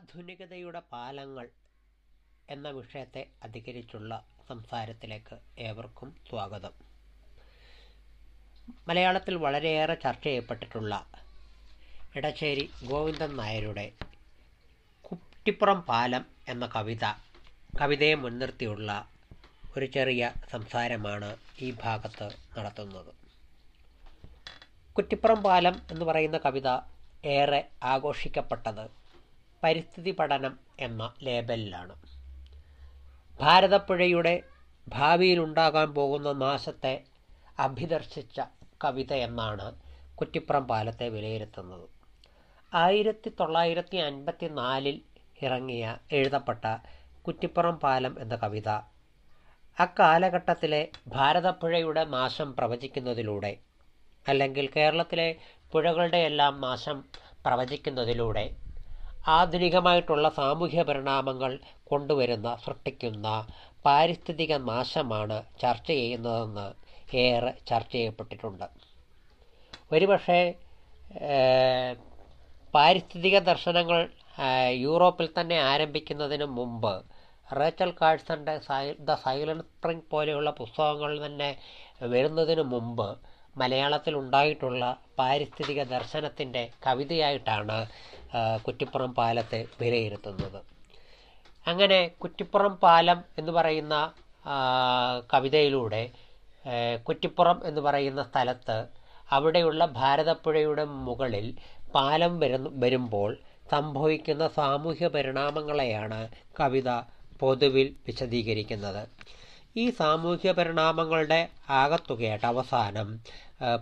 ആധുനികതയുടെ പാലങ്ങൾ എന്ന വിഷയത്തെ അധികരിച്ചുള്ള സംസാരത്തിലേക്ക് ഏവർക്കും സ്വാഗതം. മലയാളത്തിൽ വളരെയേറെ ചർച്ച ചെയ്യപ്പെട്ടിട്ടുള്ള ഇടശ്ശേരി ഗോവിന്ദൻ നായരുടെ കുട്ടിപ്പുറം പാലം എന്ന കവിത കവിതയെ മുൻനിർത്തിയുള്ള ഒരു ചെറിയ സംസാരമാണ് ഈ ഭാഗത്ത് നടത്തുന്നത്. കുറ്റിപ്പുറം പാലം എന്ന് പറയുന്ന കവിത ഏറെ ആഘോഷിക്കപ്പെട്ടത് പരിസ്ഥിതി പഠനം എന്ന ലേബലിലാണ്. ഭാരതപ്പുഴയുടെ ഭാവിയിലുണ്ടാകാൻ പോകുന്ന നാശത്തെ അഭിദർശിച്ച കവിത എന്നാണ് കുറ്റിപ്പുറം പാലത്തെ വിലയിരുത്തുന്നത്. ആയിരത്തി തൊള്ളായിരത്തി അൻപത്തി നാലിൽ ഇറങ്ങിയ എഴുതപ്പെട്ട കുറ്റിപ്പുറം പാലം എന്ന കവിത അക്കാലഘട്ടത്തിലെ ഭാരതപ്പുഴയുടെ നാശം പ്രവചിക്കുന്നതിലൂടെ അല്ലെങ്കിൽ കേരളത്തിലെ പുഴകളുടെ എല്ലാം നാശം പ്രവചിക്കുന്നതിലൂടെ ആധുനികമായിട്ടുള്ള സാമൂഹ്യ പരിണാമങ്ങൾ കൊണ്ടുവരുന്ന സൃഷ്ടിക്കുന്ന പാരിസ്ഥിതിക നാശമാണ് ചർച്ച ചെയ്യുന്നതെന്ന് ഏറെ ചർച്ച ചെയ്യപ്പെട്ടിട്ടുണ്ട്. ഒരുപക്ഷെ പാരിസ്ഥിതിക ദർശനങ്ങൾ യൂറോപ്പിൽ തന്നെ ആരംഭിക്കുന്നതിന് മുമ്പ് റേച്ചൽ കാഴ്സന്റെ സൈ ദ സൈലന്റ് സ്പ്രിംഗ് പോലെയുള്ള പുസ്തകങ്ങൾ തന്നെ വരുന്നതിന് മുമ്പ് മലയാളത്തിൽ ഉണ്ടായിട്ടുള്ള പാരിസ്ഥിതിക ദർശനത്തിന്റെ കവിതയായിട്ടാണ് കുറ്റിപ്പുറം പാലത്തെ വിലയിരുത്തുന്നത്. അങ്ങനെ കുറ്റിപ്പുറം പാലം എന്ന് പറയുന്ന കവിതയിലൂടെ കുറ്റിപ്പുറം എന്ന് പറയുന്ന സ്ഥലത്ത് അവിടെയുള്ള ഭാരതപ്പുഴയുടെ മുകളിൽ പാലം വരുന്ന വരുമ്പോൾ സംഭവിക്കുന്ന സാമൂഹ്യ പരിണാമങ്ങളെയാണ് കവിത പൊതുവിൽ വിശദീകരിക്കുന്നത്. ഈ സാമൂഹ്യ പരിണാമങ്ങളുടെ ആകത്തുകയായിട്ട് അവസാനം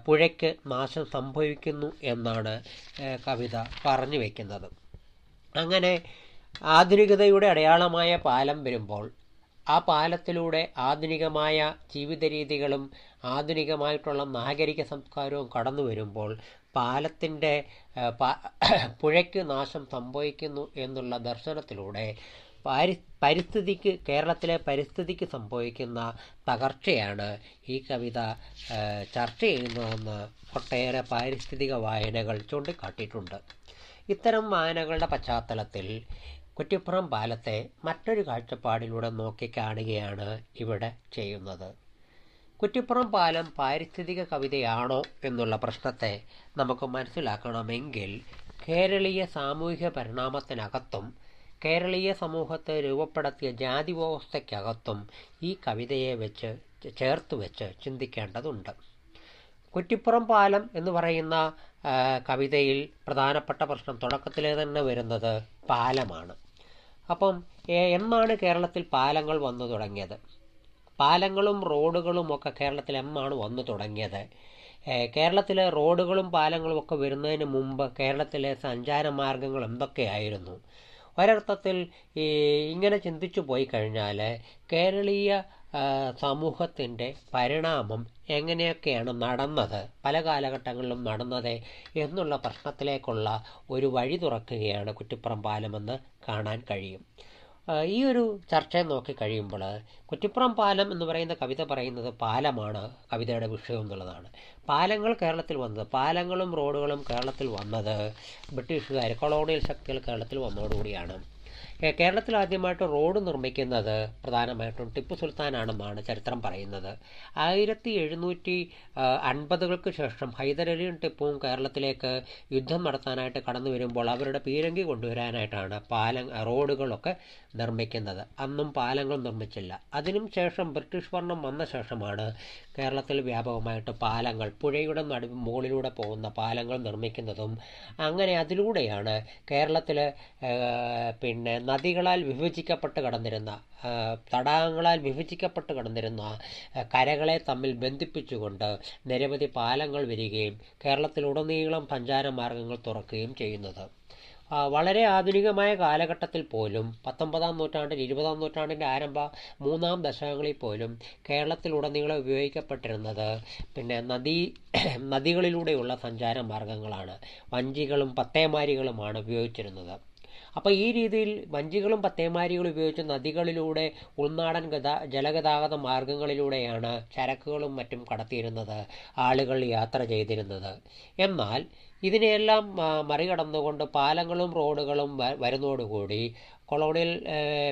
പുഴയ്ക്ക് നാശം സംഭവിക്കുന്നു എന്നാണ് കവിത പറഞ്ഞു വയ്ക്കുന്നത് അങ്ങനെ ആധുനികതയുടെ അടയാളമായ പാലം വരുമ്പോൾ ആ പാലത്തിലൂടെ ആധുനികമായ ജീവിത രീതികളും ആധുനികമായിട്ടുള്ള നാഗരിക സംസ്കാരവും കടന്നു വരുമ്പോൾ പാലത്തിന്റെ പുഴയ്ക്ക് നാശം സംഭവിക്കുന്നു എന്നുള്ള ദർശനത്തിലൂടെ പാരി പരിസ്ഥിതിക്ക് കേരളത്തിലെ പരിസ്ഥിതിക്ക് സംഭവിക്കുന്ന തകർച്ചയാണ് ഈ കവിത ചർച്ച ചെയ്യുന്നതെന്ന് ഒട്ടേറെ പാരിസ്ഥിതിക വായനകൾ ചൂണ്ടിക്കാട്ടിയിട്ടുണ്ട്. ഇത്തരം വായനകളുടെ പശ്ചാത്തലത്തിൽ കുറ്റിപ്പുറം പാലത്തെ മറ്റൊരു കാഴ്ചപ്പാടിലൂടെ നോക്കിക്കാണുകയാണ് ഇവിടെ ചെയ്യുന്നത്. കുറ്റിപ്പുറം പാലം പാരിസ്ഥിതിക കവിതയാണോ എന്നുള്ള പ്രശ്നത്തെ നമുക്ക് മനസ്സിലാക്കണമെങ്കിൽ കേരളീയ സാമൂഹിക പരിണാമത്തിനകത്തും കേരളീയ സമൂഹത്തെ രൂപപ്പെടുത്തിയ ജാതി വ്യവസ്ഥയ്ക്കകത്തും ഈ കവിതയെ വെച്ച് ചേർത്ത് വെച്ച് ചിന്തിക്കേണ്ടതുണ്ട്. കുറ്റിപ്പുറം പാലം എന്ന് പറയുന്ന കവിതയിൽ പ്രധാനപ്പെട്ട പ്രശ്നം തുടക്കത്തിലേ തന്നെ വരുന്നത് പാലമാണ്. അപ്പം എന്നാണ് കേരളത്തിൽ പാലങ്ങൾ വന്നു തുടങ്ങിയത്? പാലങ്ങളും റോഡുകളും ഒക്കെ കേരളത്തിൽ എന്നാണ് വന്നു തുടങ്ങിയത്? കേരളത്തിലെ റോഡുകളും പാലങ്ങളും ഒക്കെ വരുന്നതിന് മുമ്പ് കേരളത്തിലെ സഞ്ചാര മാർഗങ്ങൾ എന്തൊക്കെയായിരുന്നു? ഒരർത്ഥത്തിൽ ഈ ഇങ്ങനെ ചിന്തിച്ചു പോയി കഴിഞ്ഞാൽ കേരളീയ സമൂഹത്തിന്റെ പരിണാമം എങ്ങനെയൊക്കെയാണ് നടന്നത്? പല കാലഘട്ടങ്ങളിലും നടന്നത് എന്നുള്ള പ്രശ്നത്തിലേക്കുള്ള ഒരു വഴി തുറക്കുകയാണ് കുറ്റിപ്പുറം പാലമെന്ന് കാണാൻ കഴിയും. ഈ ഒരു ചർച്ച നോക്കി കഴിയുമ്പോൾ കുറ്റിപ്പുറം പാലം എന്ന് പറയുന്ന കവിത പറയുന്നത് പാലമാണ് കവിതയുടെ വിഷയം എന്നുള്ളതാണ്. പാലങ്ങൾ കേരളത്തിൽ വന്നത് പാലങ്ങളും റോഡുകളും കേരളത്തിൽ വന്നത് ബ്രിട്ടീഷുകാർ കൊളോണിയൽ ശക്തികൾ കേരളത്തിൽ വന്നതോടുകൂടിയാണ്. കേരളത്തിൽ ആദ്യമായിട്ട് റോഡ് നിർമ്മിക്കുന്നത് പ്രധാനമായിട്ടും ടിപ്പു സുൽത്താനാണെന്നാണ് ചരിത്രം പറയുന്നത്. ആയിരത്തി എഴുന്നൂറ്റി അൻപതുകൾക്ക് ശേഷം ഹൈദരലിയും ടിപ്പുവും കേരളത്തിലേക്ക് യുദ്ധം നടത്താനായിട്ട് കടന്നു വരുമ്പോൾ അവരുടെ പീരങ്കി കൊണ്ടുവരാനായിട്ടാണ് പാലം റോഡുകളൊക്കെ നിർമ്മിക്കുന്നത്. അന്നും പാലങ്ങൾ നിർമ്മിച്ചില്ല. അതിനും ശേഷം ബ്രിട്ടീഷ് ഭരണം വന്ന ശേഷമാണ് കേരളത്തിൽ വ്യാപകമായിട്ട് പാലങ്ങൾ പുഴയുടെ നടു മുകളിലൂടെ പോകുന്ന പാലങ്ങൾ നിർമ്മിക്കുന്നതും അങ്ങനെ അതിലൂടെയാണ് കേരളത്തിൽ പിന്നെ നദികളാൽ വിഭജിക്കപ്പെട്ട് കടന്നിരുന്ന തടാകങ്ങളാൽ വിഭജിക്കപ്പെട്ട് കടന്നിരുന്ന കരകളെ തമ്മിൽ ബന്ധിപ്പിച്ചുകൊണ്ട് നിരവധി പാലങ്ങൾ വരികയും കേരളത്തിലുടനീളം സഞ്ചാരമാർഗങ്ങൾ തുറക്കുകയും ചെയ്യുന്നത്. വളരെ ആധുനികമായ കാലഘട്ടത്തിൽ പോലും പത്തൊമ്പതാം നൂറ്റാണ്ടിൽ ഇരുപതാം നൂറ്റാണ്ടിന്റെ ആരംഭ മൂന്നാം ദശകങ്ങളിൽ പോലും കേരളത്തിലുടനീളം ഉപയോഗിക്കപ്പെട്ടിരുന്നത് പിന്നെ നദീ നദികളിലൂടെയുള്ള സഞ്ചാര മാർഗങ്ങളാണ് വഞ്ചികളും പത്തേമാരികളുമാണ് ഉപയോഗിച്ചിരുന്നത്. അപ്പോൾ ഈ രീതിയിൽ വഞ്ചികളും പത്തേമാരികളും ഉപയോഗിച്ച് നദികളിലൂടെ ഉൾനാടൻ ഗതാ ജലഗതാഗത മാർഗങ്ങളിലൂടെയാണ് ചരക്കുകളും മറ്റും കടത്തിയിരുന്നത് ആളുകൾ യാത്ര ചെയ്തിരുന്നത്. എന്നാൽ ഇതിനെയെല്ലാം മറികടന്നുകൊണ്ട് പാലങ്ങളും റോഡുകളും വരുന്നതോടുകൂടി കൊളോണിയൽ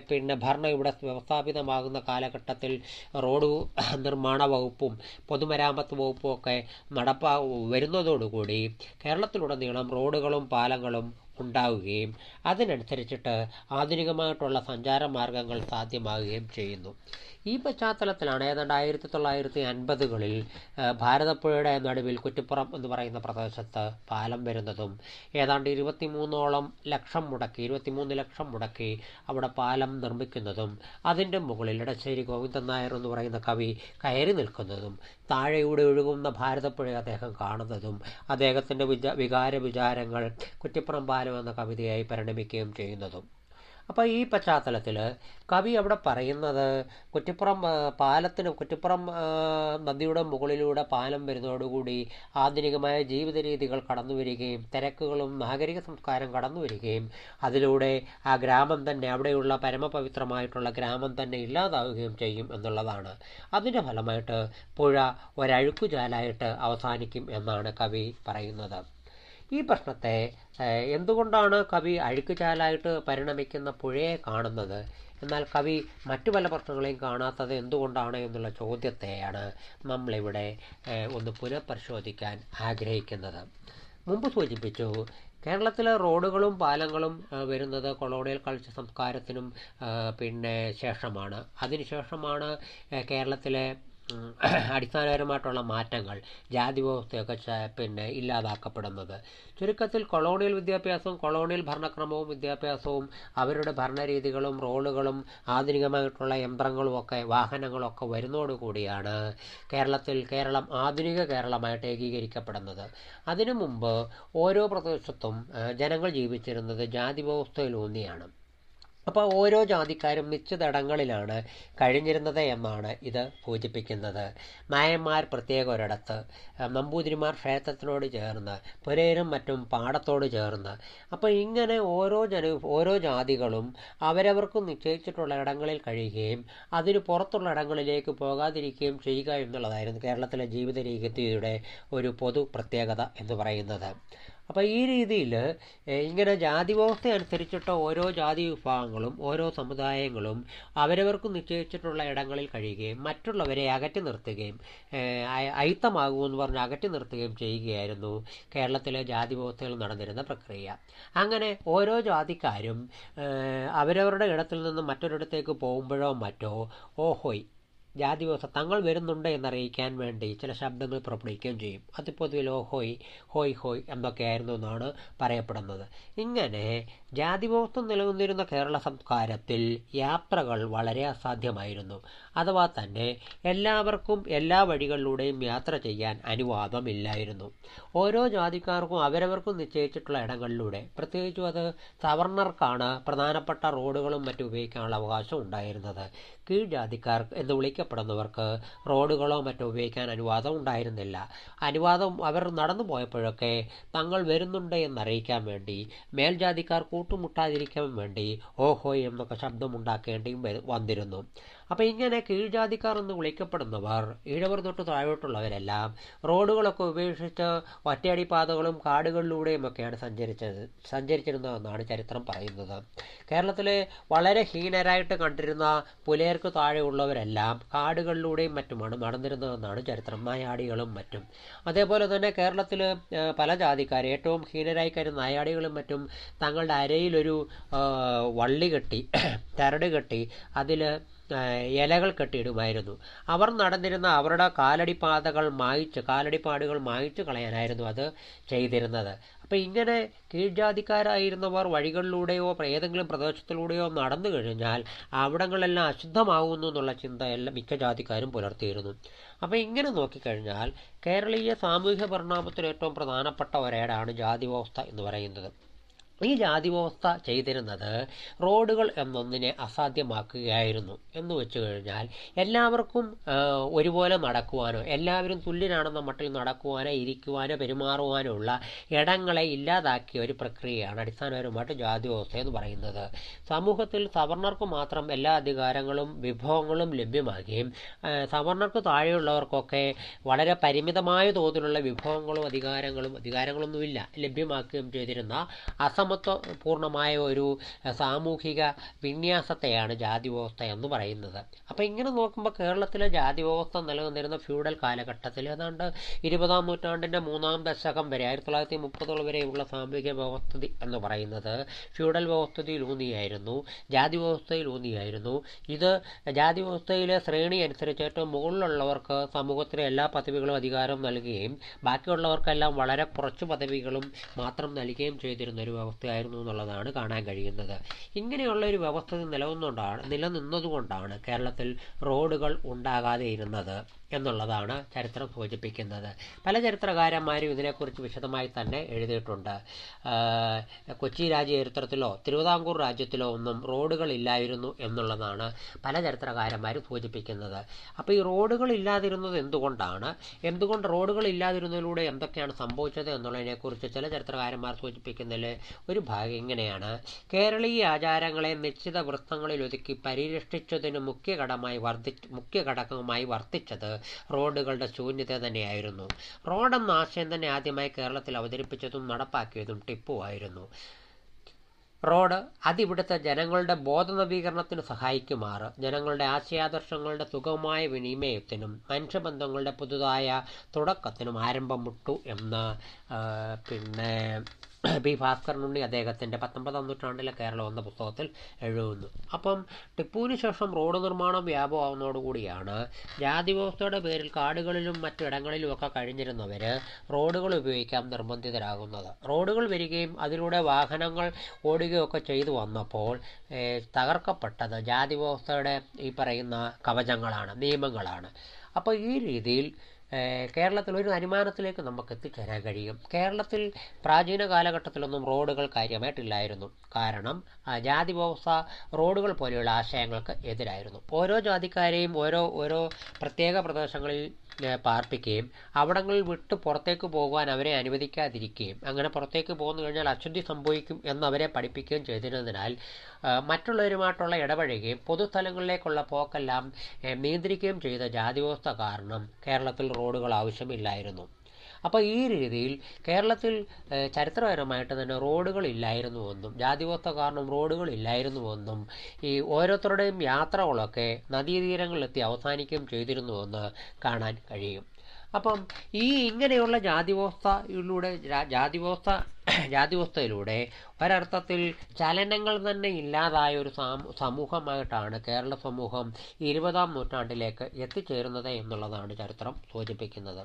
പിന്നെ ഭരണം ഇവിടെ വ്യവസ്ഥാപിതമാകുന്ന കാലഘട്ടത്തിൽ റോഡ് നിർമ്മാണ വകുപ്പും പൊതുമരാമത്ത് വകുപ്പും ഒക്കെ നടപ്പാ വരുന്നതോടുകൂടി കേരളത്തിലുടനീളം റോഡുകളും പാലങ്ങളും ഉണ്ടാവുകയും അതിനനുസരിച്ചിട്ട് ആധുനികമായിട്ടുള്ള സഞ്ചാര മാർഗങ്ങൾ സാധ്യമാകുകയും ചെയ്യുന്നു. ഈ പശ്ചാത്തലത്തിലാണ് ഏതാണ്ട് ആയിരത്തി തൊള്ളായിരത്തി അൻപതുകളിൽ ഭാരതപ്പുഴയുടെ നടുവിൽ കുറ്റിപ്പുറം എന്ന് പറയുന്ന പ്രദേശത്ത് പാലം വരുന്നതും ഏതാണ്ട് ഇരുപത്തിമൂന്നോളം ലക്ഷം മുടക്കി ഇരുപത്തിമൂന്ന് ലക്ഷം മുടക്കി അവിടെ പാലം നിർമ്മിക്കുന്നതും അതിന്റെ മുകളിൽ ഇടശ്ശേരി ഗോവിന്ദൻ നായർ എന്ന് പറയുന്ന കവി കയറി നിൽക്കുന്നതും താഴെയൂടെ ഒഴുകുന്ന ഭാരതപ്പുഴ അദ്ദേഹം കാണുന്നതും അദ്ദേഹത്തിന്റെ വിചാ വികാര വിചാരങ്ങൾ കുറ്റിപ്പുറം പാലം എന്ന കവിതയായി പരിണമിക്കുകയും ചെയ്യുന്നതും. അപ്പോൾ ഈ പശ്ചാത്തലത്തിൽ കവി അവിടെ പറയുന്നത് കുറ്റിപ്പുറം പാലത്തിന് കുറ്റിപ്പുറം നദിയുടെ മുകളിലൂടെ പാലം വരുന്നതോടുകൂടി ആധുനികമായ ജീവിത രീതികൾ കടന്നു വരികയും തിരക്കുകളും നാഗരിക സംസ്കാരം കടന്നു വരികയും അതിലൂടെ ആ ഗ്രാമം തന്നെ അവിടെയുള്ള പരമപവിത്രമായിട്ടുള്ള ഗ്രാമം തന്നെ ഇല്ലാതാവുകയും ചെയ്യും എന്നുള്ളതാണ്. അതിന്റെ ഫലമായിട്ട് പുഴ ഒരഴുക്കുചാലായിട്ട് അവസാനിക്കും എന്നാണ് കവി പറയുന്നത്. ഈ പ്രശ്നത്തെ എന്തുകൊണ്ടാണ് കവി അഴുക്കുചാലായിട്ട് പരിണമിക്കുന്ന പുഴയെ കാണുന്നത്? എന്നാൽ കവി മറ്റു പല പ്രശ്നങ്ങളെയും കാണാത്തത് എന്തുകൊണ്ടാണ് എന്നുള്ള ചോദ്യത്തെയാണ് നമ്മളിവിടെ ഒന്ന് പുനഃപരിശോധിക്കാൻ ആഗ്രഹിക്കുന്നത്. മുമ്പ് സൂചിപ്പിച്ചു കേരളത്തിലെ റോഡുകളും പാലങ്ങളും വരുന്നത് കൊളോണിയൽ കൾച്ചർ സംസ്കാരത്തിനും പിന്നെ ശേഷമാണ്. അതിനുശേഷമാണ് കേരളത്തിലെ അടിസ്ഥാനപരമായിട്ടുള്ള മാറ്റങ്ങൾ ജാതി വ്യവസ്ഥയൊക്കെ പിന്നെ ഇല്ലാതാക്കപ്പെടുന്നത്. ചുരുക്കത്തിൽ കൊളോണിയൽ വിദ്യാഭ്യാസവും കൊളോണിയൽ ഭരണക്രമവും വിദ്യാഭ്യാസവും അവരുടെ ഭരണരീതികളും റോളുകളും ആധുനികമായിട്ടുള്ള യന്ത്രങ്ങളും ഒക്കെ വാഹനങ്ങളും ഒക്കെ വരുന്നതോടുകൂടിയാണ് കേരളത്തിൽ കേരളം ആധുനിക കേരളമായിട്ട് ഏകീകരിക്കപ്പെടുന്നത്. അതിനു മുമ്പ് ഓരോ പ്രദേശത്തും ജനങ്ങൾ ജീവിച്ചിരുന്നത് ജാതി വ്യവസ്ഥയിലൂന്നിയാണ് അപ്പോൾ ഓരോ ജാതിക്കാരും നിശ്ചിതടങ്ങളിലാണ് കഴിഞ്ഞിരുന്നത് എന്നാണ് ഇത് സൂചിപ്പിക്കുന്നത്. നായന്മാർ പ്രത്യേക ഒരിടത്ത് നമ്പൂതിരിമാർ ക്ഷേത്രത്തിനോട് ചേർന്ന് പുരയിലും മറ്റും പാടത്തോട് ചേർന്ന്. അപ്പോൾ ഇങ്ങനെ ഓരോ ജന ഓരോ ജാതികളും അവരവർക്ക് നിശ്ചയിച്ചിട്ടുള്ള ഇടങ്ങളിൽ കഴിയുകയും അതിന് പുറത്തുള്ള ഇടങ്ങളിലേക്ക് പോകാതിരിക്കുകയും ചെയ്യുക എന്നുള്ളതായിരുന്നു കേരളത്തിലെ ജീവിത രീതിയുടെ ഒരു പൊതു പ്രത്യേകത എന്ന് പറയുന്നത്. അപ്പോൾ ഈ രീതിയിൽ ഇങ്ങനെ ജാതി വ്യവസ്ഥ അനുസരിച്ചിട്ട് ഓരോ ജാതി വിഭാഗങ്ങളും ഓരോ സമുദായങ്ങളും അവരവർക്ക് നിശ്ചയിച്ചിട്ടുള്ള ഇടങ്ങളിൽ കഴിയുകയും മറ്റുള്ളവരെ അകറ്റി നിർത്തുകയും അയിത്തമാകുമെന്ന് പറഞ്ഞ് അകറ്റി നിർത്തുകയും ചെയ്യുകയായിരുന്നു കേരളത്തിലെ ജാതി വ്യവസ്ഥയിൽ നടന്നിരുന്ന പ്രക്രിയ. അങ്ങനെ ഓരോ ജാതിക്കാരും അവരവരുടെ ഇടത്തിൽ നിന്ന് മറ്റൊരിടത്തേക്ക് പോകുമ്പോഴോ മറ്റോ ഓഹോയ് ജാതി വ്യവസ്ഥ തങ്ങൾ വരുന്നുണ്ട് എന്നറിയിക്കാൻ വേണ്ടി ചില ശബ്ദങ്ങൾ പുറപ്പെടുവിക്കുകയും ചെയ്യും. അത് പൊതുവിൽ ഓ ഹോയ് ഹോയ് ഹോയ് എന്നൊക്കെയായിരുന്നു എന്നാണ് പറയപ്പെടുന്നത്. ഇങ്ങനെ ജാതി വ്യവസ്ഥ നിലനിന്നിരുന്ന കേരള സംസ്കാരത്തിൽ യാത്രകൾ വളരെ അസാധ്യമായിരുന്നു. അഥവാ തന്നെ എല്ലാവർക്കും എല്ലാ വഴികളിലൂടെയും യാത്ര ചെയ്യാൻ അനുവാദമില്ലായിരുന്നു. ഓരോ ജാതിക്കാർക്കും അവരവർക്കും നിശ്ചയിച്ചിട്ടുള്ള ഇടങ്ങളിലൂടെ പ്രത്യേകിച്ചും അത് സവർണർക്കാണ് പ്രധാനപ്പെട്ട റോഡുകളും മറ്റും ഉപയോഗിക്കാനുള്ള അവകാശം ഉണ്ടായിരുന്നത്. കീഴ്ജാതിക്കാർ എന്ന് വിളിക്കപ്പെടുന്നവർക്ക് റോഡുകളോ മറ്റോ ഉപയോഗിക്കാൻ അനുവാദം ഉണ്ടായിരുന്നില്ല. അനുവാദം അവർ നടന്നു പോയപ്പോഴൊക്കെ തങ്ങൾ വരുന്നുണ്ട് എന്നറിയിക്കാൻ വേണ്ടി മേൽജാതിക്കാർ കൂട്ടുമുട്ടാതിരിക്കാൻ വേണ്ടി ഓഹോ എന്നൊക്കെ ശബ്ദമുണ്ടാക്കേണ്ടിയും വന്നിരുന്നു. അപ്പോൾ ഇങ്ങനെ കീഴ്ജാതിക്കാർ എന്ന് വിളിക്കപ്പെടുന്നവർ ഈഴവർ തൊട്ട് താഴോട്ടുള്ളവരെല്ലാം റോഡുകളൊക്കെ ഉപേക്ഷിച്ച് ഒറ്റയടി പാതകളും കാടുകളിലൂടെയും ഒക്കെയാണ് സഞ്ചരിച്ചത് സഞ്ചരിച്ചിരുന്നതെന്നാണ് ചരിത്രം പറയുന്നത്. കേരളത്തിലെ വളരെ ഹീനരായിട്ട് കണ്ടിരുന്ന പുലയർക്ക് താഴെയുള്ളവരെല്ലാം കാടുകളിലൂടെയും മറ്റുമാണ് നടന്നിരുന്നതെന്നാണ് ചരിത്രം. നായാടികളും മറ്റും. അതേപോലെ തന്നെ കേരളത്തിൽ പല ജാതിക്കാർ ഏറ്റവും ഹീനരായി കരുന്ന നായാടികളും മറ്റും തങ്ങളുടെ അരയിലൊരു വള്ളി കെട്ടി തരട് കെട്ടി അതിൽ ഇലകൾ കെട്ടിയിടുമായിരുന്നു. അവർ നടന്നിരുന്ന അവരുടെ കാലടിപ്പാതകൾ മായ്ച്ച് കാലടിപ്പാടുകൾ മായ്ച്ചു കളയാനായിരുന്നു അത് ചെയ്തിരുന്നത്. അപ്പം ഇങ്ങനെ കീഴ്ജാതിക്കാരായിരുന്നവർ വഴികളിലൂടെയോ ഏതെങ്കിലും പ്രദേശത്തിലൂടെയോ നടന്നു കഴിഞ്ഞാൽ അവിടങ്ങളെല്ലാം അശുദ്ധമാകുന്നു എന്നുള്ള ചിന്ത എല്ലാം മിക്ക ജാതിക്കാരും പുലർത്തിയിരുന്നു. അപ്പോൾ ഇങ്ങനെ നോക്കിക്കഴിഞ്ഞാൽ കേരളീയ സാമൂഹ്യ പരിണാമത്തിൽ ഏറ്റവും പ്രധാനപ്പെട്ട ഒരേടാണ് ജാതി വ്യവസ്ഥ എന്ന് പറയുന്നത്. ഈ ജാതി വ്യവസ്ഥ ചെയ്തിരുന്നത് റോഡുകൾ എന്നൊന്നിനെ അസാധ്യമാക്കുകയായിരുന്നു. എന്ന് വെച്ചു കഴിഞ്ഞാൽ എല്ലാവർക്കും ഒരുപോലെ നടക്കുവാനോ എല്ലാവരും തുല്യനാണെന്ന മട്ടിൽ നടക്കുവാനോ ഇരിക്കുവാനോ പെരുമാറുവാനോ ഉള്ള ഇടങ്ങളെ ഇല്ലാതാക്കിയ ഒരു പ്രക്രിയയാണ് അടിസ്ഥാനപരമായിട്ട് ജാതി വ്യവസ്ഥ എന്ന് പറയുന്നത്. സമൂഹത്തിൽ സവർണർക്ക് മാത്രം എല്ലാ അധികാരങ്ങളും വിഭവങ്ങളും ലഭ്യമാകുകയും സവർണർക്ക് താഴെയുള്ളവർക്കൊക്കെ വളരെ പരിമിതമായ തോതിലുള്ള വിഭവങ്ങളും അധികാരങ്ങളും അധികാരങ്ങളൊന്നുമില്ല ലഭ്യമാക്കുകയും ചെയ്തിരുന്ന അസമത്വ പൂർണമായ ഒരു സാമൂഹിക വിന്യാസത്തെയാണ് ജാതി വ്യവസ്ഥ എന്ന് പറയുന്നത്. അപ്പോൾ ഇങ്ങനെ നോക്കുമ്പോൾ കേരളത്തിലെ ജാതി വ്യവസ്ഥ നിലനിന്നിരുന്ന ഫ്യൂഡൽ കാലഘട്ടത്തിൽ ഏതാണ്ട് ഇരുപതാം നൂറ്റാണ്ടിന്റെ മൂന്നാം ദശകം വരെ ആയിരത്തി തൊള്ളായിരത്തി മുപ്പതുകൾ വരെയുള്ള സാമൂഹിക വ്യവസ്ഥിതി എന്ന് പറയുന്നത് ഫ്യൂഡൽ വ്യവസ്ഥിതിയിൽ ഊന്നിയായിരുന്നു ജാതി വ്യവസ്ഥയിൽ ഊന്നിയായിരുന്നു. ഇത് ജാതി വ്യവസ്ഥയിലെ ശ്രേണി അനുസരിച്ച് ഏറ്റവും മുകളിലുള്ളവർക്ക് സമൂഹത്തിലെ എല്ലാ പദവികളും അധികാരം നൽകുകയും ബാക്കിയുള്ളവർക്കെല്ലാം വളരെ കുറച്ച് പദവികളും മാത്രം നൽകുകയും ചെയ്തിരുന്ന ഒരു വ്യവസ്ഥയായിരുന്നു എന്നുള്ളതാണ് കാണാൻ കഴിയുന്നത്. ഇങ്ങനെയുള്ള ഒരു വ്യവസ്ഥ നിലനിന്നുകൊണ്ടാണ് നിലനിന്നതുകൊണ്ടാണ് കേരളത്തിൽ റോഡുകൾ ഉണ്ടാകാതെ ഇരുന്നത്. എന്നുള്ളതാണ് ചരിത്രം സൂചിപ്പിക്കുന്നത്. പല ചരിത്രകാരന്മാരും ഇതിനെക്കുറിച്ച് വിശദമായി തന്നെ എഴുതിയിട്ടുണ്ട്. കൊച്ചി രാജ്യചരിത്രത്തിലോ തിരുവിതാംകൂർ രാജ്യത്തിലോ ഒന്നും റോഡുകൾ ഇല്ലായിരുന്നു എന്നുള്ളതാണ് പല ചരിത്രകാരന്മാരും സൂചിപ്പിക്കുന്നത്. അപ്പോൾ ഈ റോഡുകൾ ഇല്ലാതിരുന്നത് എന്തുകൊണ്ടാണ്? എന്തുകൊണ്ട് റോഡുകൾ ഇല്ലാതിരുന്നതിലൂടെ എന്തൊക്കെയാണ് സംഭവിച്ചത് എന്നുള്ളതിനെക്കുറിച്ച് ചില ചരിത്രകാരന്മാർ സൂചിപ്പിക്കുന്നതിൽ ഒരു ഭാഗം ഇങ്ങനെയാണ്. കേരളീയ ആചാരങ്ങളെ നിശ്ചിത വൃത്തങ്ങളിൽ ഒതുക്കി പരിരക്ഷിച്ചതിന് മുഖ്യ ഘടകമായി വർദ്ധി മുഖ്യ ഘടകമായി വർത്തിച്ചത് റോഡുകളുടെ ശൂന്യത തന്നെയായിരുന്നു. റോഡെന്ന ആശയം തന്നെ ആദ്യമായി കേരളത്തിൽ അവതരിപ്പിച്ചതും നടപ്പാക്കിയതും ടിപ്പു ആയിരുന്നു. റോഡ് അതിവിടുത്തെ ജനങ്ങളുടെ ബോധനവീകരണത്തിന് സഹായിക്കുമാറ്. ജനങ്ങളുടെ ആശയാദർശങ്ങളുടെ സുഗമമായ വിനിമയത്തിനും മനുഷ്യബന്ധങ്ങളുടെ പുതുതായ തുടക്കത്തിനും ആരംഭം മുട്ടു എന്ന് പിന്നെ പി ഭാസ്കരനുണ്ണി അദ്ദേഹത്തിന്റെ പത്തൊമ്പതാം നൂറ്റാണ്ടിലെ കേരളം എന്ന പുസ്തകത്തിൽ എഴുതുന്നു. അപ്പം ടിപ്പുവിന് ശേഷം റോഡ് നിർമ്മാണം വ്യാപകമാവുന്നതോടുകൂടിയാണ് ജാതി വ്യവസ്ഥയുടെ പേരിൽ കാടുകളിലും മറ്റിടങ്ങളിലുമൊക്കെ കഴിഞ്ഞിരുന്നവർ റോഡുകൾ ഉപയോഗിക്കാൻ നിർബന്ധിതരാകുന്നത്. റോഡുകൾ വരികയും അതിലൂടെ വാഹനങ്ങൾ ഓടുകയൊക്കെ ചെയ്തു വന്നപ്പോൾ തകർക്കപ്പെട്ടത് ജാതി വ്യവസ്ഥയുടെ ഈ പറയുന്ന കവചങ്ങളാണ് നിയമങ്ങളാണ്. അപ്പോൾ ഈ രീതിയിൽ കേരളത്തിൽ ഒരു അനുമാനത്തിലേക്ക് നമുക്ക് എത്തിച്ചേരാൻ കഴിയും. കേരളത്തിൽ പ്രാചീന കാലഘട്ടത്തിലൊന്നും റോഡുകൾ കാര്യമായിട്ടില്ലായിരുന്നു. കാരണം ജാതി വ്യവസ്ഥ റോഡുകൾ പോലെയുള്ള ആശയങ്ങൾക്ക് എതിരായിരുന്നു. ഓരോ ജാതിക്കാരെയും ഓരോ ഓരോ പ്രത്യേക പ്രദേശങ്ങളിൽ പാർപ്പിക്കുകയും അവിടങ്ങളിൽ വിട്ട് പുറത്തേക്ക് പോകുവാൻ അവരെ അനുവദിക്കാതിരിക്കുകയും അങ്ങനെ പുറത്തേക്ക് പോന്നു കഴിഞ്ഞാൽ അശുദ്ധി സംഭവിക്കും എന്നവരെ പഠിപ്പിക്കുകയും ചെയ്തിരുന്നതിനാൽ മറ്റുള്ളവരുമായിട്ടുള്ള ഇടപഴകുകയും പൊതുസ്ഥലങ്ങളിലേക്കുള്ള പോക്കെല്ലാം നിയന്ത്രിക്കുകയും ചെയ്ത ജാതി വ്യവസ്ഥ കാരണം കേരളത്തിൽ റോഡുകൾ ആവശ്യമില്ലായിരുന്നു. അപ്പോൾ ഈ രീതിയിൽ കേരളത്തിൽ ചരിത്രപരമായിട്ട് തന്നെ റോഡുകൾ ഇല്ലായിരുന്നുവെന്നും ജാതിവ്യവസ്ഥ കാരണം റോഡുകൾ ഇല്ലായിരുന്നുവെന്നും ഈ ഓരോരുത്തരുടെയും യാത്രകളൊക്കെ നദീതീരങ്ങളിലെത്തി അവസാനിക്കുകയും ചെയ്തിരുന്നുവെന്ന് കാണാൻ കഴിയും. അപ്പം ഈ ഇങ്ങനെയുള്ള ജാതിവ്യവസ്ഥയിലൂടെ ജാതിവ്യവസ്ഥ ജാതിവ്യവസ്ഥയിലൂടെ ഒരർത്ഥത്തിൽ ചലനങ്ങൾ തന്നെ ഇല്ലാതായ ഒരു സമൂഹമായിട്ടാണ് കേരള സമൂഹം ഇരുപതാം നൂറ്റാണ്ടിലേക്ക് എത്തിച്ചേരുന്നത് എന്നുള്ളതാണ് ചരിത്രം സൂചിപ്പിക്കുന്നത്.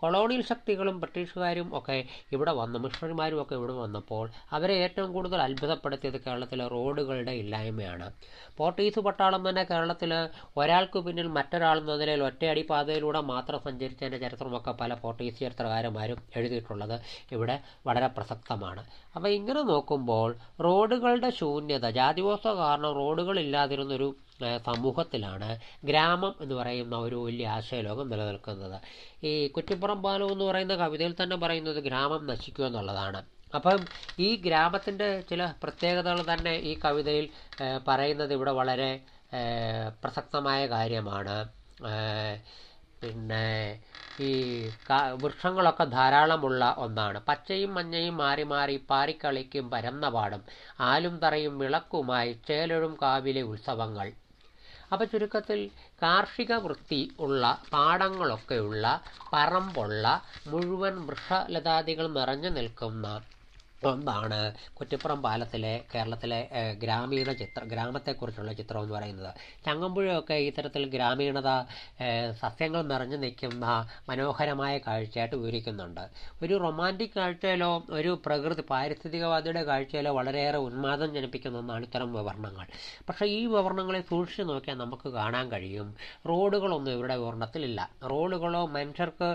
കൊളോണിയൽ ശക്തികളും ബ്രിട്ടീഷുകാരും ഒക്കെ ഇവിടെ വന്ന് മിഷണറിമാരും ഒക്കെ ഇവിടെ വന്നപ്പോൾ അവരെ ഏറ്റവും കൂടുതൽ അത്ഭുതപ്പെടുത്തിയത് കേരളത്തിലെ റോഡുകളുടെ ഇല്ലായ്മയാണ്. പോർട്ടീസ് പട്ടാളം തന്നെ കേരളത്തിൽ ഒരാൾക്ക് പിന്നിൽ മറ്റൊരാൾ നിലയിൽ ഒറ്റയടി പാതയിലൂടെ മാത്രം സഞ്ചരിച്ചതിന്റെ ചരിത്രമൊക്കെ പല പോർട്ടീസ് ചരിത്രകാരന്മാരും എഴുതിയിട്ടുള്ളത് ഇവിടെ വളരെ പ്രസക്തമാണ്. അപ്പോൾ ഇങ്ങനെ നോക്കുമ്പോൾ റോഡുകളുടെ ശൂന്യത ജാതിവോസ കാരണം റോഡുകളില്ലാതിരുന്നൊരു സമൂഹത്തിലാണ് ഗ്രാമം എന്ന് പറയുന്ന ഒരു വലിയ ആശയലോകം നിലനിൽക്കുന്നത്. ഈ കുറ്റിപ്പുറം പാലം എന്ന് പറയുന്ന കവിതയിൽ തന്നെ പറയുന്നത് ഗ്രാമം നശിക്കുക എന്നുള്ളതാണ്. അപ്പം ഈ ഗ്രാമത്തിന്റെ ചില പ്രത്യേകതകൾ തന്നെ ഈ കവിതയിൽ പറയുന്നത് ഇവിടെ വളരെ പ്രസക്തമായ കാര്യമാണ്. പിന്നെ ഈ വൃക്ഷങ്ങളൊക്കെ ധാരാളമുള്ള ഒന്നാണ്. പച്ചയും മഞ്ഞയും മാറി മാറി പാറിക്കളിക്കും പരന്ന പാടും ആലും തറയും വിളക്കുമായി ചേലഴും കാവിലെ ഉത്സവങ്ങൾ. അപ്പോൾ ചുരുക്കത്തിൽ കാർഷിക വൃത്തി ഉള്ള പാടങ്ങളൊക്കെയുള്ള പറമ്പുള്ള മുഴുവൻ വൃക്ഷലതാദികൾ നിറഞ്ഞു നിൽക്കുന്ന ഒന്നാണ് കുറ്റിപ്പുറം പാലത്തിലെ കേരളത്തിലെ ഗ്രാമീണ ചിത്രം ഗ്രാമത്തെക്കുറിച്ചുള്ള ചിത്രം എന്ന് പറയുന്നത്. ചങ്ങമ്പുഴയൊക്കെ ഇത്തരത്തിൽ ഗ്രാമീണത സസ്യങ്ങൾ നിറഞ്ഞു നിൽക്കുന്ന മനോഹരമായ കാഴ്ചയായിട്ട് വിവരിക്കുന്നുണ്ട്. ഒരു റൊമാന്റിക് കാഴ്ചയിലോ ഒരു പ്രകൃതി പാരിസ്ഥിതികവാദിയുടെ കാഴ്ചയിലോ വളരെയേറെ ഉന്മാദം ജനിപ്പിക്കുന്ന ഒന്നാണ് ഇത്തരം വിവരണങ്ങൾ പക്ഷേ ഈ വിവരണങ്ങളെ സൂക്ഷിച്ചു നോക്കിയാൽ നമുക്ക് കാണാൻ കഴിയും. റോഡുകളൊന്നും ഇവിടെ വിവരണത്തിലില്ല റോഡുകളോ മനുഷ്യർക്ക്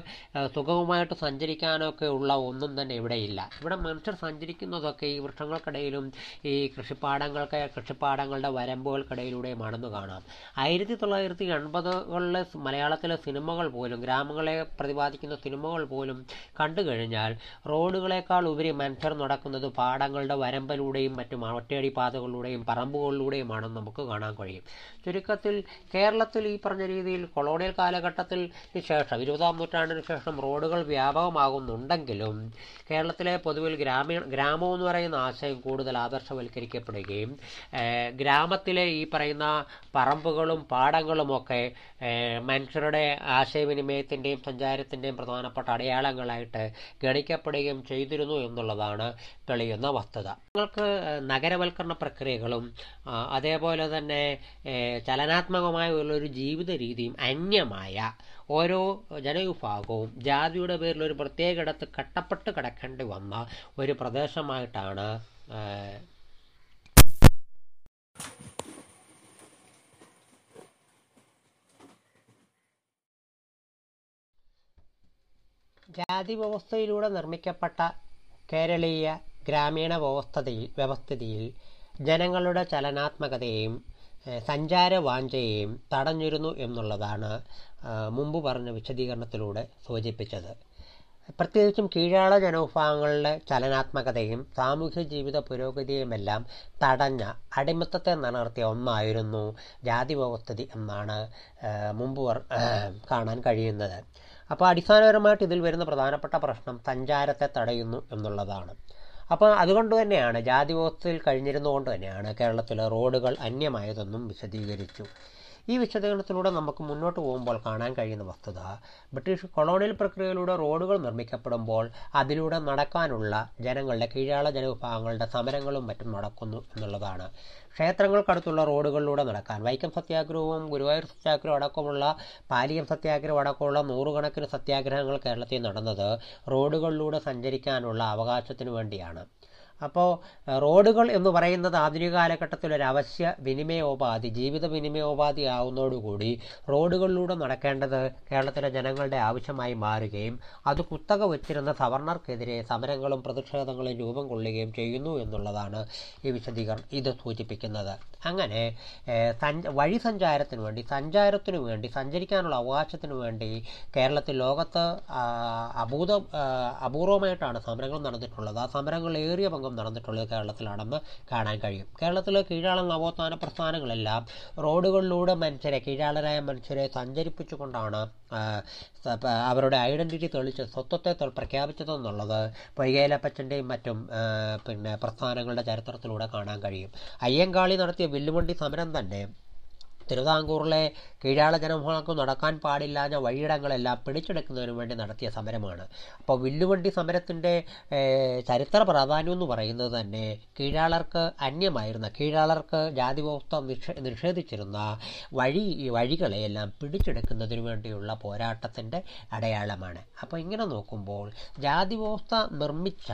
സുഖവുമായിട്ട് സഞ്ചരിക്കാനൊക്കെ സഞ്ചരിക്കാനോ ഉള്ള ഒന്നും തന്നെ ഇവിടെയില്ല. ഇവിടെ മനുഷ്യർ സഞ്ചരിക്കുന്നതൊക്കെ ഈ വൃക്ഷങ്ങൾക്കിടയിലും ഈ കൃഷിപ്പാടങ്ങൾക്ക് കൃഷിപ്പാടങ്ങളുടെ വരമ്പുകൾക്കിടയിലൂടെയുമാണെന്ന് കാണാം. ആയിരത്തി തൊള്ളായിരത്തി എൺപതുകളിലെ മലയാളത്തിലെ സിനിമകൾ പോലും ഗ്രാമങ്ങളെ പ്രതിപാദിക്കുന്ന സിനിമകൾ പോലും കണ്ടു കഴിഞ്ഞാൽ റോഡുകളെക്കാൾ ഉപരി മനുഷ്യർ നടക്കുന്നത് പാടങ്ങളുടെ വരമ്പിലൂടെയും മറ്റും ഒറ്റയടി പാതകളിലൂടെയും പറമ്പുകളിലൂടെയുമാണെന്ന് നമുക്ക് കാണാൻ കഴിയും. ചുരുക്കത്തിൽ കേരളത്തിൽ ഈ പറഞ്ഞ രീതിയിൽ കൊളോണിയൽ കാലഘട്ടത്തിൽ ശേഷം ഇരുപതാം നൂറ്റാണ്ടിന് ശേഷം റോഡുകൾ വ്യാപകമാകുന്നുണ്ടെങ്കിലും കേരളത്തിലെ പൊതുവിൽ ഗ്രാമീണ ഗ്രാമം എന്ന് പറയുന്ന ആശയം കൂടുതൽ ആദർശവൽക്കരിക്കപ്പെടുകയും ഗ്രാമത്തിലെ ഈ പറയുന്ന പറമ്പുകളും പാടങ്ങളുമൊക്കെ മനുഷ്യരുടെ ആശയവിനിമയത്തിന്റെയും സഞ്ചാരത്തിന്റെയും പ്രധാനപ്പെട്ട അടയാളങ്ങളായിട്ട് ഗണിക്കപ്പെടുകയും ചെയ്തിരുന്നു എന്നുള്ളതാണ് തെളിയുന്ന വസ്തുത. നിങ്ങൾക്ക് നഗരവൽക്കരണ പ്രക്രിയകളും അതേപോലെ തന്നെ ചലനാത്മകമായ ഒരു ജീവിത രീതിയും അന്യമായ ഓരോ ജനവിഭാഗവും ജാതിയുടെ പേരിൽ ഒരു പ്രത്യേക ഇടത്ത് കട്ടപ്പെട്ട് കിടക്കേണ്ടി വന്ന ഒരു പ്രദേശമായിട്ടാണ് ജാതി വ്യവസ്ഥയിലൂടെ നിർമ്മിക്കപ്പെട്ട കേരളീയ ഗ്രാമീണ വ്യവസ്ഥതയിൽ വ്യവസ്ഥിതിയിൽ ജനങ്ങളുടെ ചലനാത്മകതയെയും സഞ്ചാര വാഞ്ചയെയും തടഞ്ഞിരുന്നു എന്നുള്ളതാണ് മുമ്പ് പറഞ്ഞ വിശദീകരണത്തിലൂടെ സൂചിപ്പിച്ചത്. പ്രത്യേകിച്ചും കീഴാള ജനവിഭാഗങ്ങളുടെ ചലനാത്മകതയും സാമൂഹ്യ ജീവിത പുരോഗതിയുമെല്ലാം തടഞ്ഞ അടിമത്തത്തെ നിലനിർത്തിയ ഒന്നായിരുന്നു ജാതി വ്യവസ്ഥിതി എന്നാണ് മുമ്പ് കാണാൻ കഴിയുന്നത്. അപ്പോൾ അടിസ്ഥാനപരമായിട്ട് ഇതിൽ വരുന്ന പ്രധാനപ്പെട്ട പ്രശ്നം സഞ്ചാരത്തെ തടയുന്നു എന്നുള്ളതാണ്. അപ്പോൾ അതുകൊണ്ട് തന്നെയാണ് ജാതി വ്യവസ്ഥയിൽ കഴിഞ്ഞിരുന്നുകൊണ്ട് തന്നെയാണ് കേരളത്തിലെ റോഡുകൾ അന്യമായതെന്നും വിശദീകരിച്ചു. ഈ വിശദീകരണത്തിലൂടെ നമുക്ക് മുന്നോട്ട് പോകുമ്പോൾ കാണാൻ കഴിയുന്ന വസ്തുത ബ്രിട്ടീഷ് കൊളോണിയൽ പ്രക്രിയയിലൂടെ റോഡുകൾ നിർമ്മിക്കപ്പെടുമ്പോൾ അതിലൂടെ നടക്കാനുള്ള ജനങ്ങളുടെ കീഴാള ജനവിഭാഗങ്ങളുടെ സമരങ്ങളും മറ്റും നടക്കുന്നു എന്നുള്ളതാണ്. ക്ഷേത്രങ്ങൾക്കടുത്തുള്ള റോഡുകളിലൂടെ നടക്കാൻ വൈക്കം സത്യാഗ്രഹവും ഗുരുവായൂർ സത്യാഗ്രഹവും അടക്കമുള്ള പാലിയം സത്യാഗ്രഹം അടക്കമുള്ള നൂറുകണക്കിന് സത്യാഗ്രഹങ്ങൾ കേരളത്തിൽ നടന്നത് റോഡുകളിലൂടെ സഞ്ചരിക്കാനുള്ള അവകാശത്തിനു വേണ്ടിയാണ്. അപ്പോൾ റോഡുകൾ എന്ന് പറയുന്നത് ആധുനിക കാലഘട്ടത്തിൽ ഒരു അവശ്യ വിനിമയോപാധി ജീവിത വിനിമയോപാധി ആവുന്നതോടുകൂടി റോഡുകളിലൂടെ നടക്കേണ്ടത് കേരളത്തിലെ ജനങ്ങളുടെ ആവശ്യമായി മാറുകയും അത് കുത്തക വച്ചിരുന്ന സവർണർക്കെതിരെ സമരങ്ങളും പ്രതിഷേധങ്ങളും രൂപം കൊള്ളുകയും ചെയ്യുന്നു എന്നുള്ളതാണ് ഈ വിശദീകരണം ഇത് സൂചിപ്പിക്കുന്നത്. അങ്ങനെ വഴി സഞ്ചാരത്തിന് വേണ്ടി സഞ്ചാരത്തിനു വേണ്ടി സഞ്ചരിക്കാനുള്ള അവകാശത്തിന് വേണ്ടി കേരളത്തിൽ ലോകത്ത് അഭൂത അപൂർവമായിട്ടാണ് സമരങ്ങൾ നടന്നിട്ടുള്ളത്. ആ സമരങ്ങൾ ഏറിയ പങ്കും നടന്നിട്ടുള്ളത് കേരളത്തിലാണെന്ന് കാണാൻ കഴിയും. കേരളത്തിലെ കീഴാള നവോത്ഥാന പ്രസ്ഥാനങ്ങളെല്ലാം റോഡുകളിലൂടെ മനുഷ്യരെ കീഴാളരായ മനുഷ്യരെ സഞ്ചരിപ്പിച്ചുകൊണ്ടാണ് അവരുടെ ഐഡന്റിറ്റി തെളിച്ച് സ്വത്വത്തെ പ്രഖ്യാപിച്ചതെന്നുള്ളത് പൊയ്കയിലപ്പച്ചന്റെയും മറ്റും പിന്നെ പ്രസ്ഥാനങ്ങളുടെ ചരിത്രത്തിലൂടെ കാണാൻ കഴിയും. അയ്യങ്കാളി നടത്തിയ വില്ലുവണ്ടി സമരം തന്നെ തിരുവിതാംകൂറിലെ കീഴാള ജനവിഭാഗങ്ങൾക്ക് നടക്കാൻ പാടില്ലാഞ്ഞ വഴിയിടങ്ങളെല്ലാം പിടിച്ചെടുക്കുന്നതിന് വേണ്ടി നടത്തിയ സമരമാണ്. അപ്പോൾ വില്ലുവണ്ടി സമരത്തിന്റെ ചരിത്ര പ്രാധാന്യം എന്ന് പറയുന്നത് തന്നെ കീഴാളർക്ക് അന്യമായിരുന്ന കീഴാളർക്ക് ജാതി വ്യവസ്ഥ നിഷേ നിഷേധിച്ചിരുന്ന വഴി വഴികളെയെല്ലാം പിടിച്ചെടുക്കുന്നതിന് വേണ്ടിയുള്ള പോരാട്ടത്തിന്റെ അടയാളമാണ്. അപ്പോൾ ഇങ്ങനെ നോക്കുമ്പോൾ ജാതി വ്യവസ്ഥ നിർമ്മിച്ച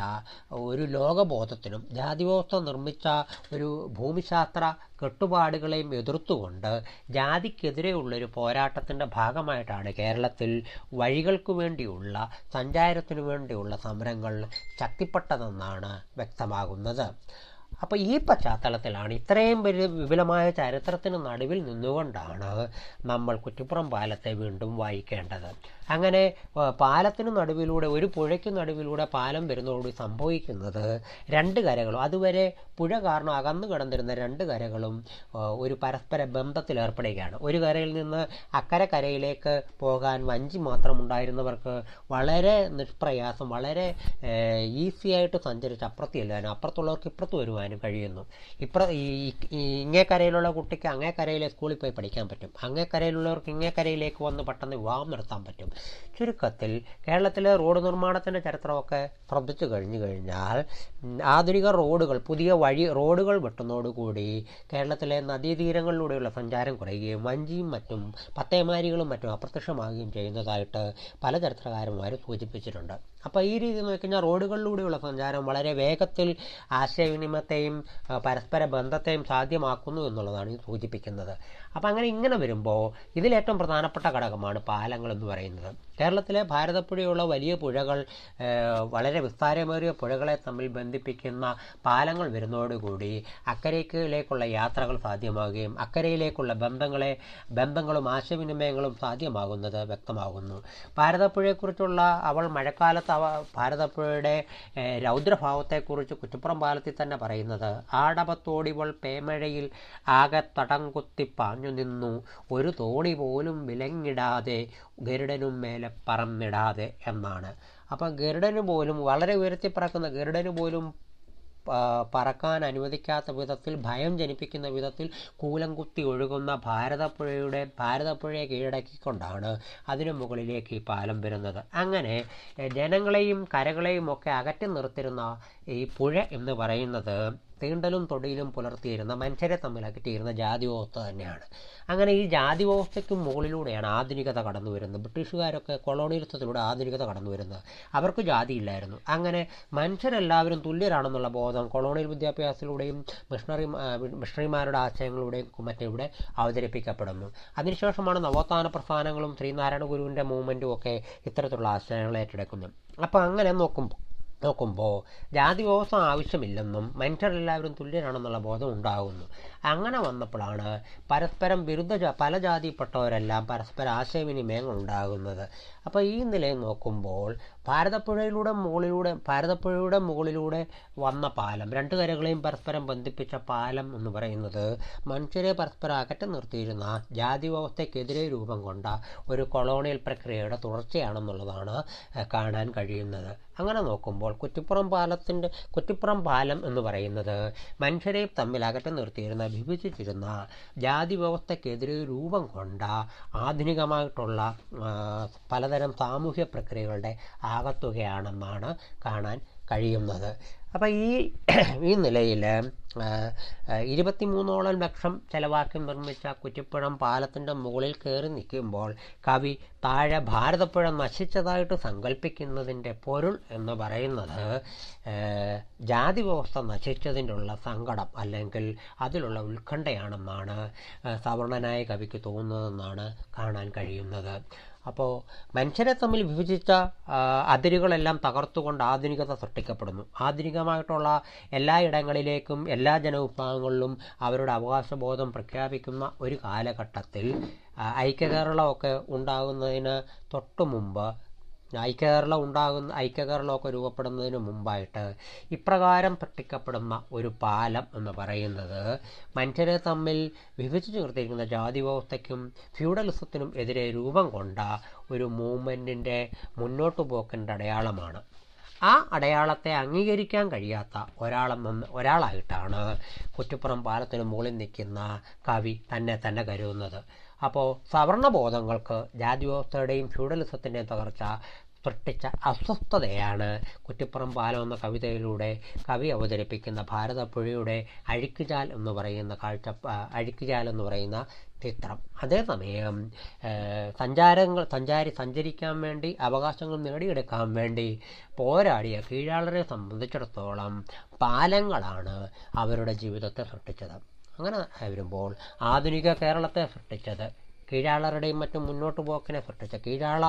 ഒരു ലോകബോധത്തിനും ജാതി വ്യവസ്ഥ നിർമ്മിച്ച ഒരു ഭൂമിശാസ്ത്ര കെട്ടുപാടുകളെയും എതിർത്തുകൊണ്ട് ജാതിക്കെതിരെയുള്ളൊരു പോരാട്ടത്തിന്റെ ഭാഗമായിട്ടാണ് കേരളത്തിൽ വഴികൾക്ക് വേണ്ടിയുള്ള സഞ്ചാരത്തിനു വേണ്ടിയുള്ള സമരങ്ങൾ ശക്തിപ്പെട്ടതെന്നാണ് വ്യക്തമാകുന്നത്. അപ്പോൾ ഈ പശ്ചാത്തലത്തിലാണ് ഇത്രയും വലിയ വിപുലമായ ചരിത്രത്തിന് നടുവിൽ നിന്നുകൊണ്ടാണ് നമ്മൾ കുറ്റിപ്പുറം പാലത്തെ വീണ്ടും വായിക്കേണ്ടത്. അങ്ങനെ പാലത്തിന് നടുവിലൂടെ ഒരു പുഴയ്ക്ക് നടുവിലൂടെ പാലം വരുന്നതോടുകൂടി സംഭവിക്കുന്നത് രണ്ട് കരകളും. അതുവരെ പുഴ കാരണം അകന്നു കിടന്നിരുന്ന രണ്ട് കരകളും ഒരു പരസ്പര ബന്ധത്തിൽ ഏർപ്പെടുകയാണ്. ഒരു കരയിൽ നിന്ന് അക്കരെ കരയിലേക്ക് പോകാൻ വഞ്ചി മാത്രം ഉണ്ടായിരുന്നവർക്ക് വളരെ നിഷ്പ്രയാസം വളരെ ഈസിയായിട്ട് സഞ്ചരിച്ച് അപ്പുറത്ത് ചെല്ലാനും അപ്പുറത്തുള്ളവർക്ക് ഇപ്പുറത്ത് വരുവാനും കഴിയുന്നു. ഇപ്പുറ ഈ ഈ ഇങ്ങേ കരയിലുള്ള കുട്ടിക്ക് അങ്ങേ കരയിലെ സ്കൂളിൽ പോയി പഠിക്കാൻ പറ്റും. അങ്ങേ കരയിലുള്ളവർക്ക് ഇങ്ങേ കരയിലേക്ക് വന്ന് പെട്ടെന്ന് വിവാഹം നടത്താൻ പറ്റും. ചുരുക്കത്തിൽ കേരളത്തിലെ റോഡ് നിർമ്മാണത്തിന്റെ ചരിത്രമൊക്കെ ശ്രദ്ധിച്ചു കഴിഞ്ഞു കഴിഞ്ഞാൽ ആധുനിക റോഡുകൾ പുതിയ വഴി റോഡുകൾ വെട്ടുന്നതോടുകൂടി കേരളത്തിലെ നദീതീരങ്ങളിലൂടെയുള്ള സഞ്ചാരം കുറയുകയും വഞ്ചിയും മറ്റും പത്തേമാരികളും മറ്റും അപ്രത്യക്ഷമാകുകയും ചെയ്യുന്നതായിട്ട് പല ചരിത്രകാരന്മാരും സൂചിപ്പിച്ചിട്ടുണ്ട്. അപ്പോൾ ഈ രീതി നോക്കിക്കഴിഞ്ഞാൽ റോഡുകളിലൂടെയുള്ള സഞ്ചാരം വളരെ വേഗത്തിൽ ആശയവിനിമയത്തെയും പരസ്പര ബന്ധത്തെയും സാധ്യമാക്കുന്നു എന്നുള്ളതാണ് സൂചിപ്പിക്കുന്നത്. അപ്പോൾ അങ്ങനെ ഇങ്ങനെ വരുമ്പോൾ ഇതിലേറ്റവും പ്രധാനപ്പെട്ട ഘടകമാണ് പാലങ്ങൾ എന്ന് പറയുന്നത്. കേരളത്തിലെ ഭാരതപ്പുഴയുള്ള വലിയ പുഴകൾ വളരെ വിസ്താരമേറിയ പുഴകളെ തമ്മിൽ ബന്ധിപ്പിക്കുന്ന പാലങ്ങൾ വരുന്നതോടുകൂടി അക്കരയ്ക്കിലേക്കുള്ള യാത്രകൾ സാധ്യമാകുകയും അക്കരയിലേക്കുള്ള ബന്ധങ്ങളെ ബന്ധങ്ങളും ആശയവിനിമയങ്ങളും സാധ്യമാകുന്നത് വ്യക്തമാകുന്നു. ഭാരതപ്പുഴയെക്കുറിച്ചുള്ള അവൾ മഴക്കാലത്ത് അവ ഭാരതപ്പുഴയുടെ രൗദ്രഭാവത്തെക്കുറിച്ച് കുറ്റിപ്പുറം പാലത്തിൽ തന്നെ പറയുന്നത് ആടപത്തോടിവൾ പേമഴയിൽ ആകെ തടം കുത്തി പാഞ്ഞു നിന്നു. ഒരു തോണി പോലും വിലങ്ങിടാതെ ഗരുഡനും മേലെ പറന്നിടാതെ എന്നാണ്. അപ്പം ഗരുഡന് പോലും വളരെ ഉയർത്തി പറക്കുന്ന ഗരുഡന് പോലും പറക്കാൻ അനുവദിക്കാത്ത വിധത്തിൽ ഭയം ജനിപ്പിക്കുന്ന വിധത്തിൽ കൂലം കുത്തി ഒഴുകുന്ന ഭാരതപ്പുഴയുടെ ഭാരതപ്പുഴയെ കീഴടക്കിക്കൊണ്ടാണ് അതിനു മുകളിലേക്ക് ഈ പാലം വരുന്നത്. അങ്ങനെ ജനങ്ങളെയും കരകളെയും ഒക്കെ അകറ്റി നിർത്തിരുന്ന ഈ പുഴ എന്ന് പറയുന്നത് തീണ്ടലും തൊടിയിലും പുലർത്തിയിരുന്ന മനുഷ്യരെ തമ്മിൽ അകറ്റിയിരുന്ന ജാതി വ്യവസ്ഥ തന്നെയാണ്. അങ്ങനെ ഈ ജാതി വ്യവസ്ഥയ്ക്ക് മുകളിലൂടെയാണ് ആധുനികത കടന്നു വരുന്നത്. ബ്രിട്ടീഷുകാരൊക്കെ കൊളോണിയലിസത്തിലൂടെ ആധുനികത കടന്നു വരുന്നത്. അവർക്ക് ജാതിയില്ലായിരുന്നു അങ്ങനെ മനുഷ്യരെല്ലാവരും തുല്യരാണെന്നുള്ള ബോധം കൊളോണിയൽ വിദ്യാഭ്യാസത്തിലൂടെയും മിഷണറി മിഷണറിമാരുടെ ആശയങ്ങളിലൂടെയും മറ്റും അവതരിപ്പിക്കപ്പെടുന്നു. അതിനുശേഷമാണ് നവോത്ഥാന പ്രസ്ഥാനങ്ങളും ശ്രീനാരായണ ഗുരുവിന്റെ മൂവ്മെന്റും ഒക്കെ ഇത്തരത്തിലുള്ള ആശയങ്ങൾ ഏറ്റെടുക്കുന്നത്. അപ്പോൾ അങ്ങനെ നോക്കുമ്പോൾ നോക്കുമ്പോൾ ജാതി വ്യവസ്ഥ ആവശ്യമില്ലെന്നും മനുഷ്യരെല്ലാവരും തുല്യരാണെന്നുള്ള ബോധം ഉണ്ടാകുന്നു. അങ്ങനെ വന്നപ്പോഴാണ് പരസ്പരം വിരുദ്ധ പല ജാതിപ്പെട്ടവരെല്ലാം പരസ്പര ആശയവിനിമയങ്ങൾ ഉണ്ടാകുന്നത്. അപ്പോൾ ഈ നിലയിൽ നോക്കുമ്പോൾ ഭാരതപ്പുഴയിലൂടെ മുകളിലൂടെ ഭാരതപ്പുഴയുടെ മുകളിലൂടെ വന്ന പാലം രണ്ട് കരകളെയും പരസ്പരം ബന്ധിപ്പിച്ച പാലം എന്ന് പറയുന്നത് മനുഷ്യരെ പരസ്പരം അകറ്റി നിർത്തിയിരുന്ന ജാതി വ്യവസ്ഥയ്ക്കെതിരെ രൂപം കൊണ്ട ഒരു കൊളോണിയൽ പ്രക്രിയയുടെ തുടർച്ചയാണെന്നുള്ളതാണ് കാണാൻ കഴിയുന്നത്. അങ്ങനെ നോക്കുമ്പോൾ കുറ്റിപ്പുറം പാലത്തിന്റെ കുറ്റിപ്പുറം പാലം എന്ന് പറയുന്നത് മനുഷ്യരെ തമ്മിൽ അകറ്റി നിർത്തിയിരുന്ന വിഭജിച്ചിരുന്ന ജാതി വ്യവസ്ഥയ്ക്കെതിരെ രൂപം കൊണ്ട ആധുനികമായിട്ടുള്ള പലതരം സാമൂഹ്യ പ്രക്രിയകളുടെ ആകത്തുകയാണെന്നാണ് കാണാൻ കഴിയുന്നത്. അപ്പോൾ ഈ ഈ നിലയിൽ ഇരുപത്തിമൂന്നോളം ലക്ഷം ചെലവാക്കി നിർമ്മിച്ച കുറ്റിപ്പുഴം പാലത്തിന്റെ മുകളിൽ കയറി നിൽക്കുമ്പോൾ കവി താഴെ ഭാരതപ്പുഴ നശിച്ചതായിട്ട് സങ്കല്പിക്കുന്നതിന്റെ പൊരുൾ എന്ന് പറയുന്നത് ജാതി വ്യവസ്ഥ നശിച്ചതിന്റെ ഉള്ള സങ്കടം അല്ലെങ്കിൽ അതിലുള്ള ഉത്കണ്ഠയാണെന്നാണ് സവർണനായ കവിക്ക് തോന്നുന്നതെന്നാണ് കാണാൻ കഴിയുന്നത്. അപ്പോൾ മനുഷ്യരെ തമ്മിൽ വിഭജിച്ച അതിരുകളെല്ലാം തകർത്തുകൊണ്ട് ആധുനികത സൃഷ്ടിക്കപ്പെടുന്നു. ആധുനികമായിട്ടുള്ള എല്ലാ ഇടങ്ങളിലേക്കും എല്ലാ ജനവിഭാഗങ്ങളിലും അവരുടെ അവകാശബോധം പ്രഖ്യാപിക്കുന്ന ഒരു കാലഘട്ടത്തിൽ ഐക്യകേരളമൊക്കെ ഉണ്ടാകുന്നതിന് തൊട്ടു മുമ്പ് ഐക്യകേരളം ഉണ്ടാകുന്ന ഐക്യകേരളമൊക്കെ രൂപപ്പെടുന്നതിന് മുമ്പായിട്ട് ഇപ്രകാരം സൃഷ്ടിക്കപ്പെടുന്ന ഒരു പാലം എന്ന് പറയുന്നത് മനുഷ്യരെ തമ്മിൽ വിഭജിച്ചു നിർത്തിയിരിക്കുന്ന ജാതി വ്യവസ്ഥയ്ക്കും ഫ്യൂഡലിസത്തിനും എതിരെ രൂപം കൊണ്ട ഒരു മൂവ്മെന്റിന്റെ മുന്നോട്ടു പോക്കിന്റെ അടയാളമാണ്. ആ അടയാളത്തെ അംഗീകരിക്കാൻ കഴിയാത്ത ഒരാളെന്ന് ഒരാളായിട്ടാണ് കുറ്റിപ്പുറം പാലത്തിന് മുകളിൽ നിൽക്കുന്ന കവി തന്നെ തന്നെ കരുതുന്നത്. അപ്പോൾ സവർണബോധങ്ങൾക്ക് ജാതി വ്യവസ്ഥയുടെയും ഫ്യൂഡലിസത്തിന്റെയും തകർച്ച സൃഷ്ടിച്ച അസ്വസ്ഥതയാണ് കുറ്റിപ്പുറം പാലം എന്ന കവിതയിലൂടെ കവി അവതരിപ്പിക്കുന്ന ഭാരതപ്പുഴയുടെ അഴുക്കുചാൽ എന്ന് പറയുന്ന കാഴ്ച അഴുക്കുചാൽ എന്ന് പറയുന്ന ചിത്രം. അതേസമയം സഞ്ചാരങ്ങൾ സഞ്ചാരി സഞ്ചരിക്കാൻ വേണ്ടി അവകാശങ്ങൾ നേടിയെടുക്കാൻ വേണ്ടി പോരാടിയ കീഴാളരെ സംബന്ധിച്ചിടത്തോളം പാലങ്ങളാണ് അവരുടെ ജീവിതത്തെ സൃഷ്ടിച്ചത്. അങ്ങനെ വരുമ്പോൾ ആധുനിക കേരളത്തെ സൃഷ്ടിച്ചത് കീഴാളരുടെയും മറ്റും മുന്നോട്ട് പോക്കിനെ സൃഷ്ടിച്ച കീഴാള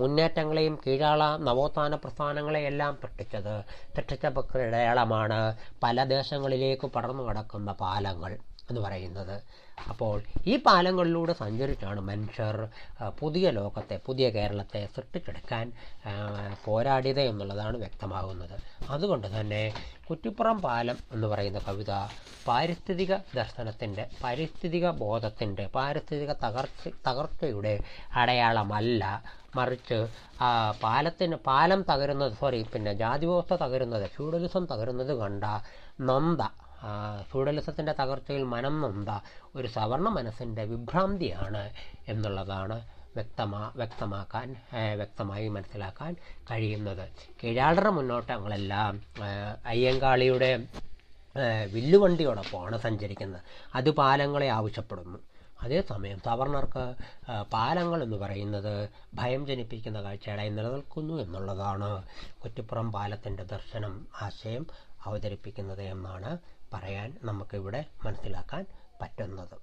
മുന്നേറ്റങ്ങളെയും കീഴാള നവോത്ഥാന പ്രസ്ഥാനങ്ങളെയെല്ലാം സൃഷ്ടിച്ചത് സൃഷ്ടിച്ച അടയാളമാണ് പല ദേശങ്ങളിലേക്ക് പടർന്നു കിടക്കുന്ന പാലങ്ങൾ. എന്ന് പറയുന്നത്. അപ്പോൾ ഈ പാലങ്ങളിലൂടെ സഞ്ചരിച്ചാണ് മനുഷ്യർ പുതിയ ലോകത്തെ പുതിയ കേരളത്തെ സൃഷ്ടിച്ചെടുക്കാൻ പോരാടിയത് എന്നുള്ളതാണ് വ്യക്തമാകുന്നത്. അതുകൊണ്ട് തന്നെ കുറ്റിപ്പുറം പാലം എന്ന് പറയുന്ന കവിത പാരിസ്ഥിതിക ദർശനത്തിന്റെ പാരിസ്ഥിതിക ബോധത്തിന്റെ പാരിസ്ഥിതിക തകർച്ച തകർച്ചയുടെ അടയാളമല്ല. മറിച്ച് പാലത്തിന് പാലം തകരുന്നത് സോറി പിന്നെ ജാതിവ്യവസ്ഥ തകരുന്നത് ഫ്യൂഡലിസം തകരുന്നത് കണ്ട നന്ദ ഫ്യൂഡലിസത്തിന്റെ തകർച്ചയിൽ മനം നൊന്ത ഒരു സവർണ മനസ്സിന്റെ വിഭ്രാന്തിയാണ് എന്നുള്ളതാണ് വ്യക്തമാ വ്യക്തമാക്കാൻ വ്യക്തമായി മനസ്സിലാക്കാൻ കഴിയുന്നത്. കീഴാടറ മുന്നോട്ടങ്ങളെല്ലാം അയ്യങ്കാളിയുടെ വില്ലുവണ്ടിയോടൊപ്പമാണ് സഞ്ചരിക്കുന്നത്. അത് പാലങ്ങളെ ആവശ്യപ്പെടുന്നു. അതേസമയം സവർണർക്ക് പാലങ്ങൾ എന്ന് പറയുന്നത് ഭയം ജനിപ്പിക്കുന്ന കാഴ്ചയായി നിലനിൽക്കുന്നു എന്നുള്ളതാണ് കുറ്റിപ്പുറം പാലത്തിന്റെ ദർശനം ആശയം അവതരിപ്പിക്കുന്നത് എന്നാണ് പറയാൻ നമുക്കിവിടെ മനസ്സിലാക്കാൻ പറ്റുന്നത്.